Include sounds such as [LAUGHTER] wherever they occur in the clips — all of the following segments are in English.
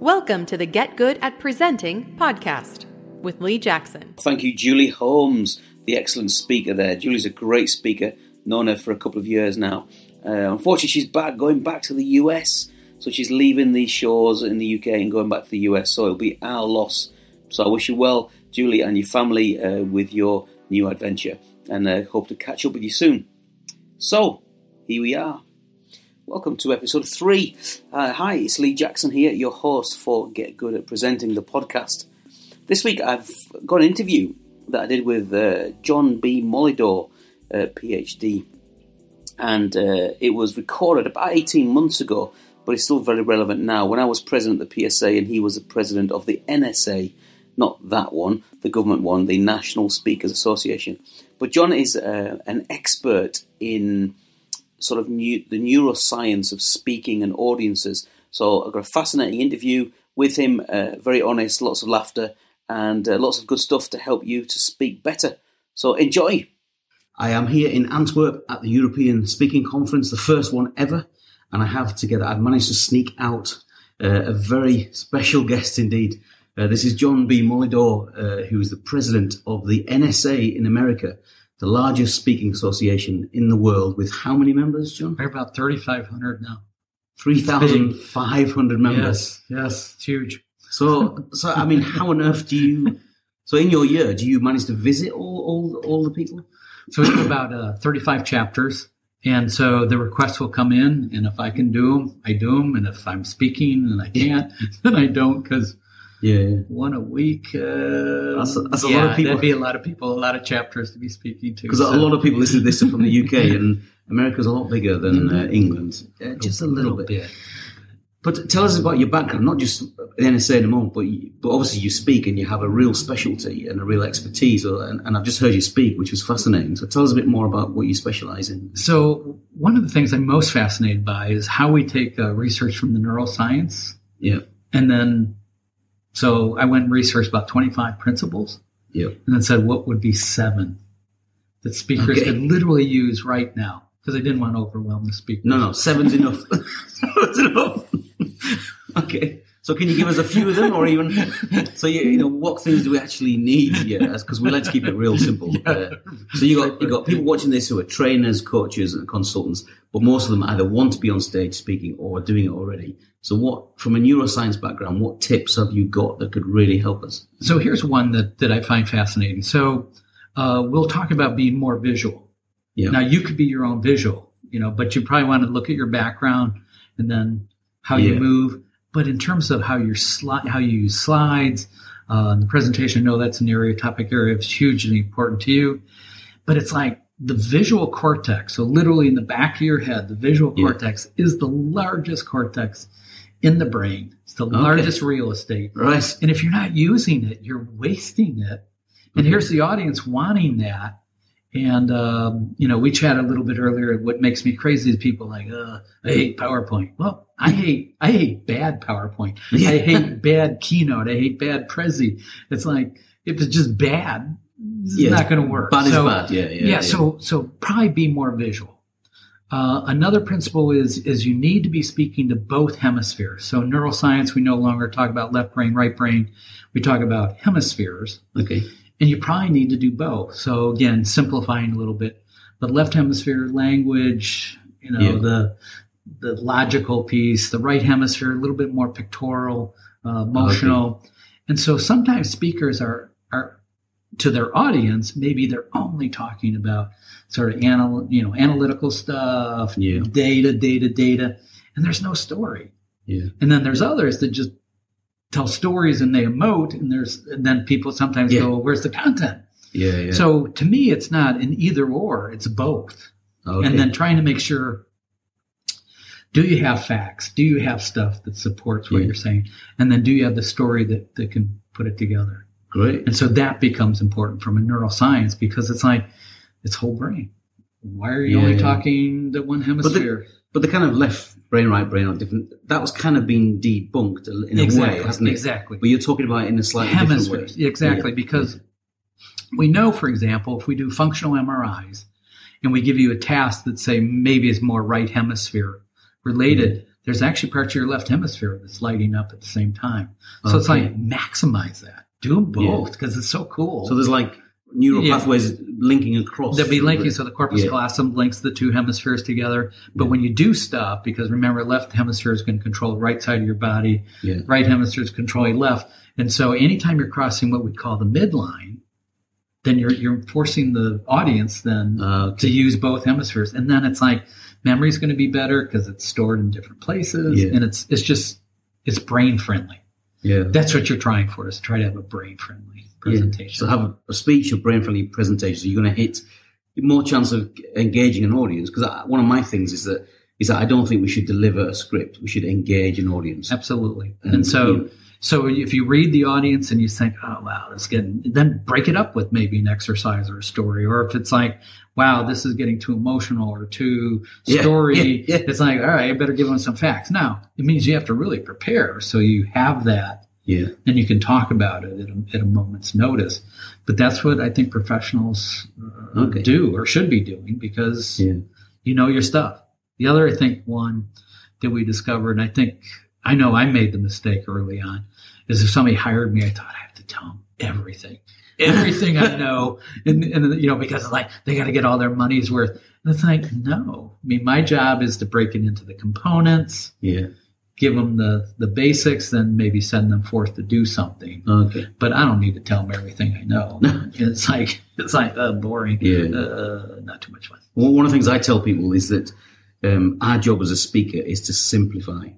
Welcome to the Get Good at Presenting podcast with Lee Jackson. Thank you, Julie Holmes, the excellent speaker there. Julie's a great speaker, known her for a couple of years now. Uh, unfortunately, she's back, going back to the US, so she's leaving these shores in the UK and going back to the US. So it'll be our loss. So I wish you well, Julie, and your family uh, with your new adventure, and uh, hope to catch up with you soon. So here we are. Welcome to episode three. Uh, hi, it's Lee Jackson here, your host for Get Good at Presenting the podcast. This week I've got an interview that I did with uh, John B. Molidor, uh, PhD, and uh, it was recorded about 18 months ago, but it's still very relevant now. When I was president of the PSA and he was the president of the NSA, not that one, the government one, the National Speakers Association. But John is uh, an expert in sort of new, the neuroscience of speaking and audiences. So I got a fascinating interview with him, uh, very honest, lots of laughter, and uh, lots of good stuff to help you to speak better. So enjoy. I am here in Antwerp at the European Speaking Conference, the first one ever, and I have together, I've managed to sneak out uh, a very special guest indeed. Uh, this is John B. Molidor, uh, who is the president of the NSA in America the largest speaking association in the world with how many members, John? We're about 3,500 now. 3,500 members. Yes, yes, it's huge. So, so I mean, how on earth do you, so in your year, do you manage to visit all, all, all the people? So we do about uh, 35 chapters. And so the requests will come in, and if I can do them, I do them. And if I'm speaking and I can't, [LAUGHS] then I don't because yeah, one a week. Uh, that's, a, that's a yeah, lot of people. That'd be a lot of people, a lot of chapters to be speaking to. Because so. a lot of people listen to this from the UK, and America's a lot bigger than uh, England, uh, just a little, little bit. bit. But tell us about your background, not just the NSA in a moment, but you, but obviously you speak and you have a real specialty and a real expertise. And, and I've just heard you speak, which was fascinating. So tell us a bit more about what you specialize in. So one of the things I'm most fascinated by is how we take uh, research from the neuroscience, yeah, and then so I went and researched about 25 principles. Yep. And then said what would be seven that speakers Okay. could literally use right now because I didn't want to overwhelm the speakers. No, no, seven's enough. [LAUGHS] seven's enough. [LAUGHS] okay. So can you give us a few of them, or even [LAUGHS] so? You, you know, what things do we actually need here? Because we like to keep it real simple. Uh, so you got you got people watching this who are trainers, coaches, and consultants, but most of them either want to be on stage speaking or are doing it already. So, what from a neuroscience background, what tips have you got that could really help us? So here's one that, that I find fascinating. So uh, we'll talk about being more visual. Yeah. Now you could be your own visual, you know, but you probably want to look at your background and then how you move. But in terms of how your sli- how you use slides, uh, the presentation, I know that's an area, topic area that's hugely important to you. But it's like the visual cortex. So literally in the back of your head, the visual Yeah. cortex is the largest cortex in the brain. It's the largest real estate. Right. And if you're not using it, you're wasting it. And Mhm. here's the audience wanting that. And, um, you know, we chatted a little bit earlier. What makes me crazy is people like, uh, I hate PowerPoint. Well, I hate, I hate bad PowerPoint. Yeah. I hate bad keynote. I hate bad Prezi. It's like, if it's just bad, it's Yeah, not going to work. Is So- bad. Yeah, yeah. yeah, yeah. so so probably be more visual. Uh, another principle is is you need to be speaking to both hemispheres. So neuroscience, we no longer talk about left brain, right brain. We talk about hemispheres, okay. And you probably need to do both. So again, simplifying a little bit, the left hemisphere language, you know, Yeah. the the logical piece, the right hemisphere a little bit more pictorial, uh, emotional, and so sometimes speakers are are to their audience maybe they're only talking about sort of anal, you know analytical stuff, Yeah. data, data, data, and there's no story. Yeah. And then there's others that just tell stories and they emote, and there's and then people sometimes Yeah. go, "Where's the content?" Yeah. Yeah. So to me, it's not an either or; it's both. okay. And then trying to make sure: do you have facts? Do you have stuff that supports what Yeah. you're saying? And then do you have the story that that can put it together? great. And so that becomes important from a neuroscience because it's like it's whole brain. Why are you only talking the one the- hemisphere? But the kind of left brain, right brain are different. That was kind of being debunked in a exactly, way, hasn't it? exactly. But you're talking about it in a slightly different way. Exactly, Yeah. because we know, for example, if we do functional MRIs and we give you a task that say maybe is more right hemisphere related, mm-hmm. there's actually parts of your left hemisphere that's lighting up at the same time. So it's like maximize that. Do them both because it's so cool. So there's like neural Yeah. pathways linking across. They'll be linking, so the corpus Yeah. callosum links the two hemispheres together. But when you do stuff, because remember, left hemisphere is going to control the right side of your body, Yeah. right hemisphere is controlling left. And so anytime you're crossing what we call the midline, then you're you're forcing the audience then Uh, to use both hemispheres. And then it's like memory's going to be better because it's stored in different places. Yeah. And it's it's just it's brain friendly. Yeah. That's what you're trying for is try to have a brain friendly presentation. So have a speech or brain friendly presentation. So you're going to hit more chance of engaging an audience. Because one of my things is that is that I don't think we should deliver a script. We should engage an audience. Absolutely. And, And, so, you know- so if you read the audience and you think, oh, wow, that's getting, then break it up with maybe an exercise or a story. Or if it's like, wow, this is getting too emotional or too Yeah, story, yeah, yeah. it's like, all right, I better give them some facts. Now, it means you have to really prepare. So you have that Yeah. and you can talk about it at a, at a moment's notice. But that's what I think professionals uh, Okay. do or should be doing because you know your stuff. The other, I think, one that we discovered, and I think I know I made the mistake early on, is if somebody hired me, I thought I have to tell them everything, everything I [LAUGHS] know, and, and you know because like they got to get all their money's worth. And it's like no, I mean my job is to break it into the components, Yeah. give them the the basics, then maybe send them forth to do something. Okay. But I don't need to tell them everything I know. [LAUGHS] it's like it's like uh, boring. Yeah. Uh, not too much fun. Well, one of the things I tell people is that um, our job as a speaker is to simplify.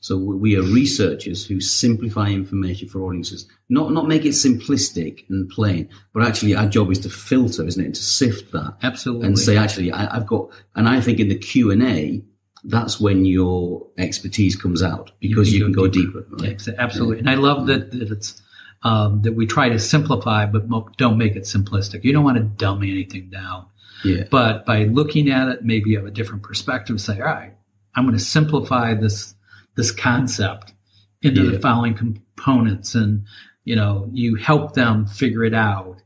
So we are researchers who simplify information for audiences, not not make it simplistic and plain, but actually our job is to filter, isn't it? To sift that Absolutely. and say, actually, I, I've got, and I think in the Q and A, that's when your expertise comes out because you, can go deeper. right? Ex- Absolutely. And I love that, that it's um, that we try to simplify, but mo- don't make it simplistic. You don't want to dumb anything down. Yeah. But by looking at it, maybe you have a different perspective. Say, all right, I'm going to simplify this this concept into Yeah. the following components, and you know, you help them figure it out,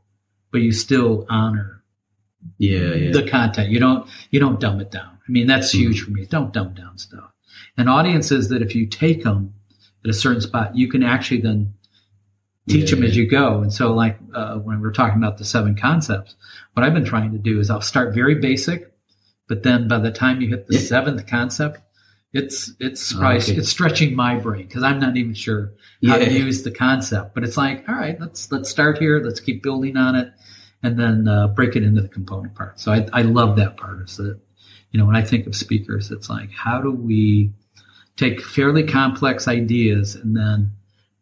but you still honor Yeah. Yeah. the content. You don't you don't dumb it down. I mean, that's huge for me. Don't dumb down stuff. And audiences that if you take them at a certain spot, you can actually then teach Yeah, them as you go. And so, like uh, when we're talking about the seven concepts, what I've been trying to do is I'll start very basic, but then by the time you hit the seventh concept, it's it's probably Okay. it's stretching my brain because I'm not even sure how to use the concept. But it's like, all right, let's let's start here. Let's keep building on it, and then uh, break it into the component parts. So I, I love that part. Is that you know when I think of speakers, it's like how do we take fairly complex ideas and then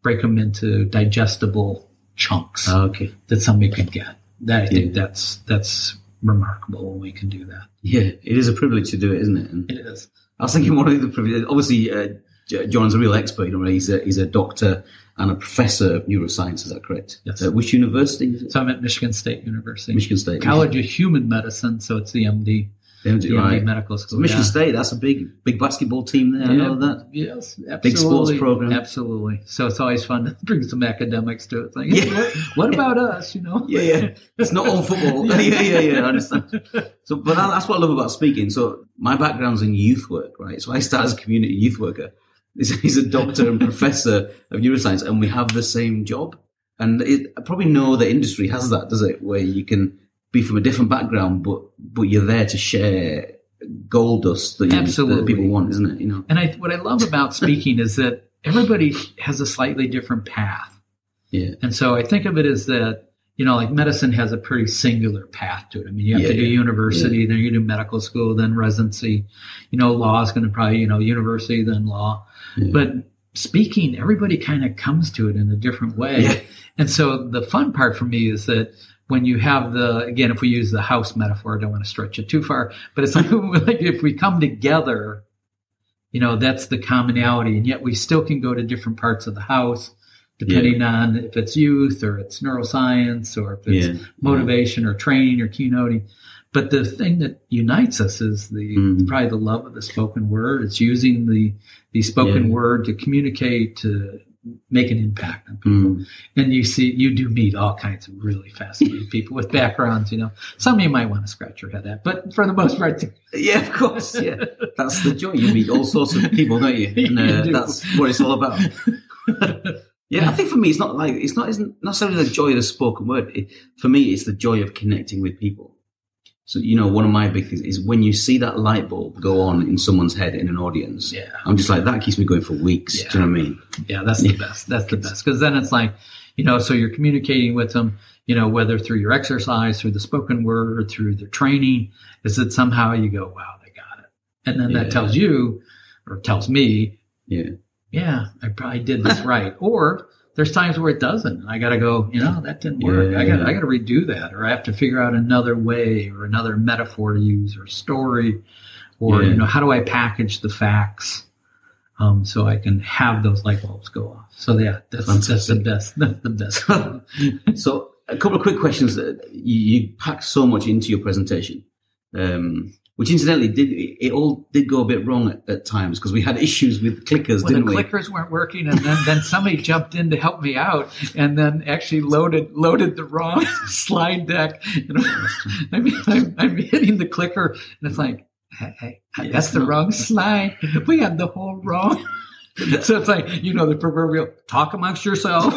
break them into digestible chunks Okay. that somebody can get. That I think Yeah. that's that's remarkable when we can do that. Yeah. It is a privilege to do it, isn't it? And It is. I was thinking one of the. Obviously, uh, John's a real expert. You know, he's a he's a doctor and a professor of neuroscience. Is that correct? Yes. Uh, which university? So I'm at Michigan State University. Michigan State. College of Human Medicine, so it's the MD, Michigan, MD right. medical So school. Michigan yeah. State. That's a big big basketball team there. I know that. Yes, absolutely. Big sports program. Absolutely. So it's always fun to [LAUGHS] bring some academics to it. Like, hey, Yeah. what, what about us? You know? Yeah, yeah. It's not all football. [LAUGHS] [LAUGHS] yeah, yeah, yeah. I understand. So, but that- that's what I love about speaking. So, my background's in youth work, right? So, I started as a community youth worker. He's, he's a doctor and professor of neuroscience, and we have the same job. And it, I probably know the industry has that, does it? Where you can be from a different background, but but you're there to share gold dust that, you, that Absolutely. people want, isn't it? You know. And I, what I love about speaking is that everybody has a slightly different path. Yeah. And so I think of it as that, you know, like medicine has a pretty singular path to it. I mean, you have Yeah, to do yeah. university, then you do medical school, then residency. You know, law is going to probably, you know, university, then law. Yeah. But speaking, everybody kind of comes to it in a different way. Yeah. And so the fun part for me is that when you have the, again, if we use the house metaphor, I don't want to stretch it too far, but it's like, [LAUGHS] like if we come together, you know, that's the commonality. And yet we still can go to different parts of the house depending on if it's youth or it's neuroscience or if it's Yeah. motivation or training or keynoting. But the thing that unites us is the Mhm. probably the love of the spoken word. It's using the the spoken Yeah. word to communicate, to make an impact on people. Mm. And you see, you do meet all kinds of really fascinating [LAUGHS] people with backgrounds. You know, some of you might want to scratch your head at, but for the most part, Yeah, of course. Yeah, [LAUGHS] that's the joy. You meet all sorts of people, don't you? And uh, You do. that's what it's all about. [LAUGHS] yeah, I think for me, it's not like it's not isn't necessarily the joy of the spoken word. It, for me, it's the joy of connecting with people. So you know, one of my big things is when you see that light bulb go on in someone's head in an audience. Yeah. I'm just like that keeps me going for weeks. Yeah. Do you know what I mean? yeah, that's the best. That's the best because then it's like, you know, so you're communicating with them, you know, whether through your exercise, through the spoken word, or through their training, is that somehow you go, wow, they got it, and then Yeah. that tells you, or tells me, Yeah. yeah, I probably did this [LAUGHS] right. Or there's times where it doesn't. I got to go, you know, that didn't work. I got Yeah. I got to redo that, or I have to figure out another way or another metaphor to use or story, or Yeah. you know, how do I package the facts um, so I can have those light bulbs go off. So yeah, that's that's the best. [LAUGHS] That's the best. [LAUGHS] So a couple of quick questions. You, you packed so much into your presentation, um, which incidentally did it all did go a bit wrong at, at times because we had [LAUGHS] issues with clickers, the didn't we? clickers weren't working, and then, then somebody jumped in to help me out, and then actually loaded loaded the wrong [LAUGHS] slide deck. You know, I mean, I'm, I'm hitting the clicker, and it's like, hey, hey, that's the wrong slide. We had the whole wrong. [LAUGHS] so it's like you know the proverbial talk amongst yourself.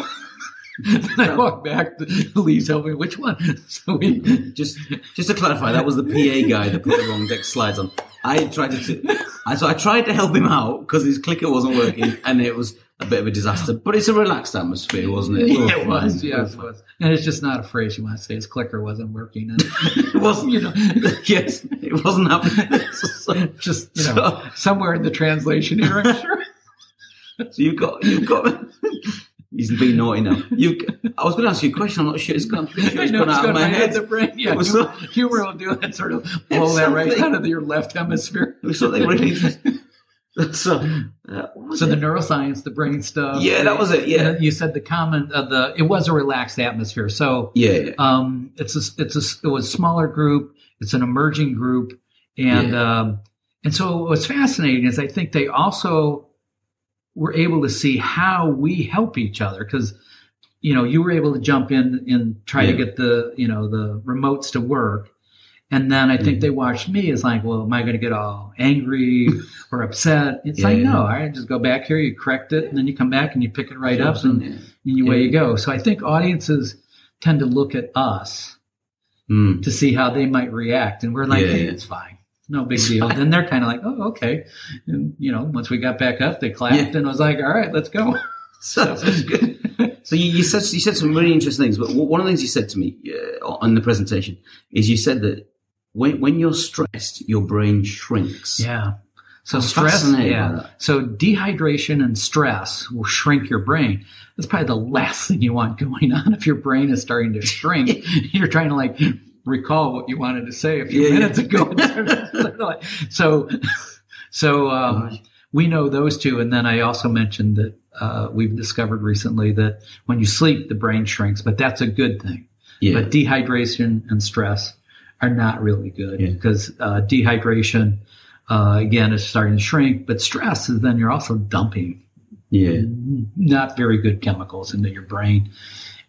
I walk back. Lee's helping me. Which one? [LAUGHS] So we Just just to clarify, that was the PA guy that put the wrong deck slides on. I tried to, so I tried to help him out because his clicker wasn't working, and it was a bit of a disaster. But it's a relaxed atmosphere, wasn't it? [LAUGHS] Yeah, it was. Yeah, it was. And it's just not a phrase you want to say. His clicker wasn't working, and [LAUGHS] It wasn't. you know, yes, it wasn't happening. So, just you know, somewhere in the translation I'm sure. so you've got you've got. He's being naughty now. You, I was going to ask you a question. I'm not sure it's gone. [LAUGHS] Sure it's know gone it's out of my head. the brain. Yeah, It was humor, so- humor will do that sort of blow that right out of your left hemisphere. It was something really. [LAUGHS] So, uh, So the neuroscience, the brain stuff. Yeah, that was it, yeah. you said the comment of the. It was a relaxed atmosphere. So yeah, yeah. um, it's a, it's a, it was a smaller group. It's an emerging group, and Yeah. um, and so what's fascinating is I think they also were able to see how we help each other because you know you were able to jump in and try to get the you know the remotes to work. And then I think Mhm. they watched me as like, well, am I going to get all angry [LAUGHS] or upset? It's Yeah, like, yeah. no, I just go back here, you correct it, and then you come back and you pick it right up, and, Yeah. and you, away you go. So I think audiences tend to look at us Mm. to see how they might react. And we're like, Yeah, hey, yeah. it's fine. No big deal. Then they're kind of like, oh, okay. And, you know, once we got back up, they clapped Yeah. and was like, all right, let's go. [LAUGHS] So. [LAUGHS] So you, you said you said some really interesting things, but one of the things you said to me uh, on the presentation is you said that when when you're stressed, your brain shrinks. Yeah. So I'm stress, yeah. So dehydration and stress will shrink your brain. That's probably the last thing you want [LAUGHS] going on if your brain is starting to shrink. You're trying to like recall what you wanted to say a few Yeah, yeah. minutes ago. [LAUGHS] [LAUGHS] so, so um, we know those two, and then I also mentioned that uh, we've discovered recently that when you sleep, the brain shrinks, but that's a good thing. yeah, But dehydration and stress are not really good Yeah. because uh, dehydration, uh, again, is starting to shrink. But stress is then you're also dumping yeah, not very good chemicals into your brain.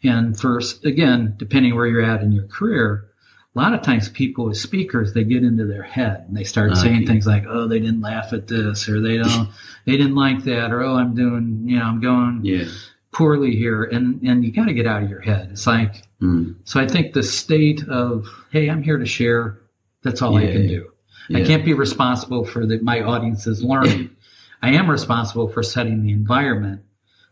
And first, again, depending where you're at in your career, a lot of times people as speakers they get into their head and they start Ah, saying yeah. things like, "Oh, they didn't laugh at this," or "They don't, [LAUGHS] they didn't like that," or "Oh, I'm doing, you know, I'm going yeah. poorly here," and and you got to get out of your head. It's like Mm. so I think the state of, hey, I'm here to share. That's all I can yeah. do. I can't be responsible for the, my audience's [LAUGHS] learning. I am responsible for setting the environment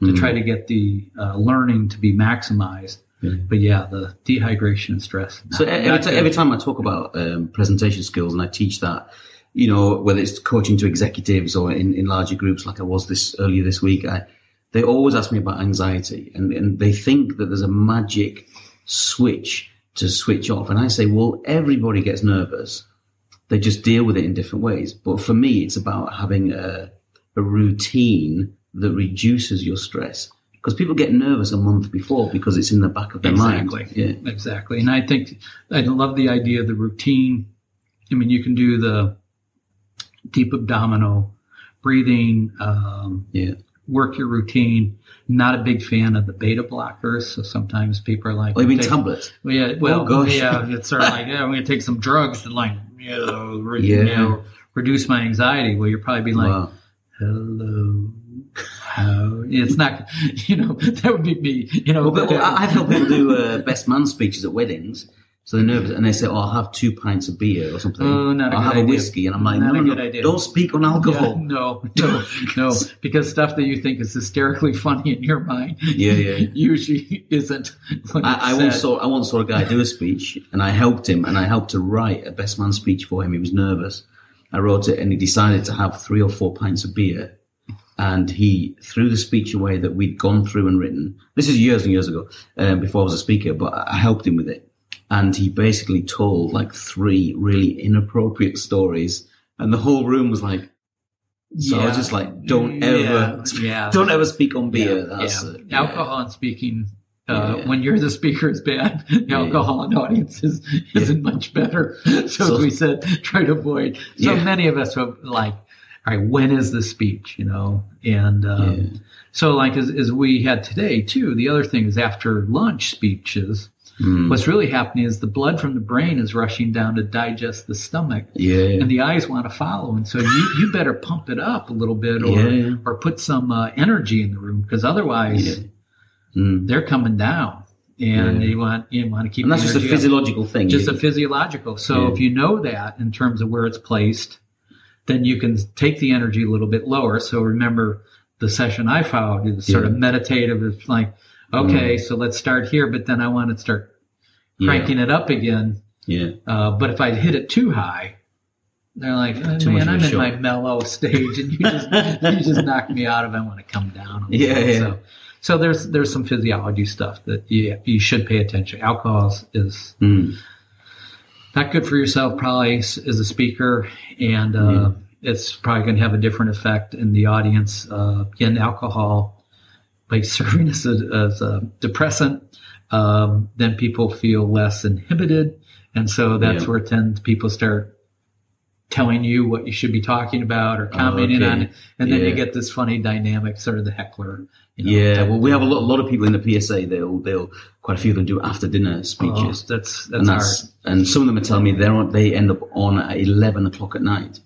to Mm. try to get the uh, learning to be maximized. Yeah. But yeah, the dehydration and stress. So every, good. every time I talk about um, presentation skills and I teach that, you know, whether it's coaching to executives or in, in larger groups like I was this earlier this week, I, they always ask me about anxiety and, and they think that there's a magic switch to switch off. And I say, well, everybody gets nervous. They just deal with it in different ways. But for me, it's about having a, a routine that reduces your stress. Because people get nervous a month before because it's in the back of their Exactly. mind. Yeah. Exactly. And I think I love the idea of the routine. I mean, you can do the deep abdominal breathing, um, Yeah. work your routine. Not a big fan of the beta blockers, so sometimes people are like, Oh, you mean tablets? well, yeah, well, Oh, gosh. yeah, it's sort of like, yeah, I'm going to take some drugs to like, you know, re- Yeah. you know, reduce my anxiety. Well, you're probably be like, Wow. hello, how? It's not, [LAUGHS] you know, that would be me, you know. Well, well, I've helped people do uh, best man speeches at weddings. So they're nervous, and they say, "Oh, I'll have two pints of beer or something. Oh, not a I'll have a whiskey." And I'm like, Not "No, a no, idea. Don't speak on alcohol." Yeah, no, no, [LAUGHS] no, because stuff that you think is hysterically funny in your mind [LAUGHS] Yeah, yeah. usually isn't. I, I once saw I once saw a guy do a speech, and I helped him, and I helped to write a best man speech for him. He was nervous. I wrote it, and he decided to have three or four pints of beer, and he threw the speech away that we'd gone through and written. This is years and years ago, um, before I was a speaker, but I helped him with it, and he basically told like three really inappropriate stories, and the whole room was like. So I was just like, don't ever, Yeah, yeah. [LAUGHS] don't ever speak on beer. Yeah, That's yeah. it. Yeah. Alcohol and speaking, uh, Yeah. when you're the speaker is bad. Alcohol and audience is, isn't much better. [LAUGHS] So, So- as we said, try to avoid. So Yeah. many of us are like, all right, when is the speech? You know, and um, Yeah. so like as, as we had today too. The other thing is after lunch speeches. Mm. What's really happening is the blood from the brain is rushing down to digest the stomach Yeah. and the eyes want to follow. And so you, you better pump it up a little bit or, Yeah, or put some uh, energy in the room because otherwise Yeah. Mm. they're coming down and you want, you want to keep And that's just a energy up. physiological thing. just a physiological. So if you know that in terms of where it's placed, then you can take the energy a little bit lower. So remember the session I followed is sort of meditative. It's like, okay, so let's start here, but then I want to start yeah. cranking it up again. Yeah. Uh, but if I hit it too high, they're like, oh, man, I'm in shock. my mellow stage, and you just you just [LAUGHS] knocked me out of. it. I want to come down. Yeah, yeah. So, so there's there's some physiology stuff that you you should pay attention. Alcohol is, is Mm. Not good for yourself, probably as a speaker, and uh, it's probably going to have a different effect in the audience. Uh, again, alcohol, by serving as a, as a depressant, um, then people feel less inhibited, and so that's Yeah. where tends people start telling you what you should be talking about or oh, commenting okay. on it, and then you get this funny dynamic, sort of the heckler. You know, Yeah. Well, we have a lot, a lot of people in the PSA. They'll, they'll, quite a few of them do after dinner Oh, speeches. that's and that's hard. and some of them are telling me they're on, they end up on at 11 o'clock at night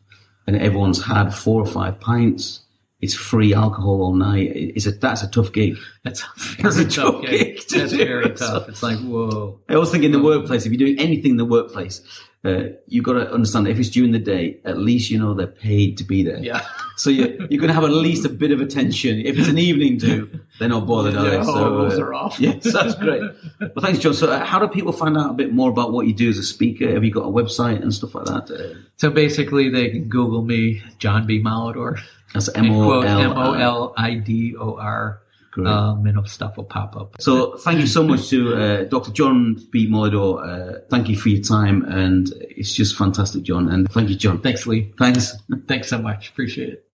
and everyone's had four or five pints. It's free alcohol all night. It's a, that's a tough gig. That's [LAUGHS] That's a tough. gig. A That's very tough. It's like whoa. I always think in the oh. workplace, if you're doing anything in the workplace, uh, you've got to understand if it's during the day, at least you know they're paid to be there. Yeah. [LAUGHS] So you, you're going to have at least a bit of attention. If it's an evening do, they're not bothered, are they? Yeah, So, those uh, are off. [LAUGHS] Yes, that's great. Well, thanks, John. So uh, how do people find out a bit more about what you do as a speaker? Have you got a website and stuff like that? Uh, So basically, they can Google me, John B. Molidor. that's and M O quote L. M O L I D O R. Great. Um, and stuff will pop up. So thank you so much to uh, Dr. John B. Molidor. Uh, thank you for your time, and it's just fantastic, John. And thank you, John. Thanks, Lee. Thanks. [LAUGHS] Thanks so much. Appreciate it.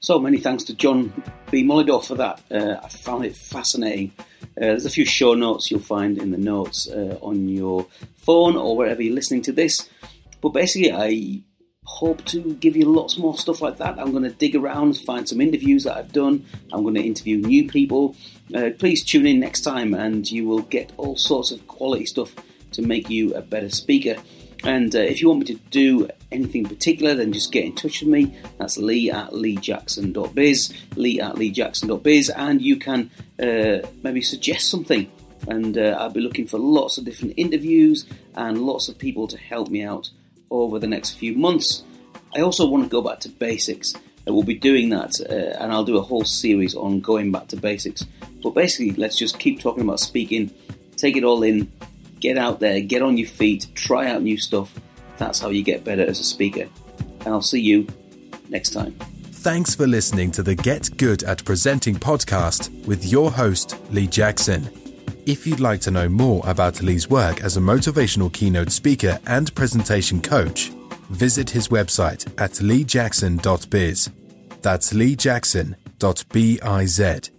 So many thanks to John B. Molidor for that. Uh, I found it fascinating. Uh, there's a few show notes you'll find in the notes uh, on your phone or wherever you're listening to this. But basically, I hope to give you lots more stuff like that. I'm going to dig around, find some interviews that I've done. I'm going to interview new people. Uh, please tune in next time, and you will get all sorts of quality stuff to make you a better speaker. And uh, if you want me to do anything particular, then just get in touch with me. That's lee at leejackson.biz, lee at leejackson.biz, and you can uh, maybe suggest something. And uh, I'll be looking for lots of different interviews and lots of people to help me out over the next few months. I also want to go back to basics. I will be doing that, uh, and I'll do a whole series on going back to basics. But basically, let's just keep talking about speaking, take it all in, get out there, get on your feet, try out new stuff. That's how you get better as a speaker. And I'll see you next time. Thanks for listening to the Get Good at Presenting podcast with your host, Lee Jackson. If you'd like to know more about Lee's work as a motivational keynote speaker and presentation coach, visit his website at leejackson.biz. That's leejackson.biz.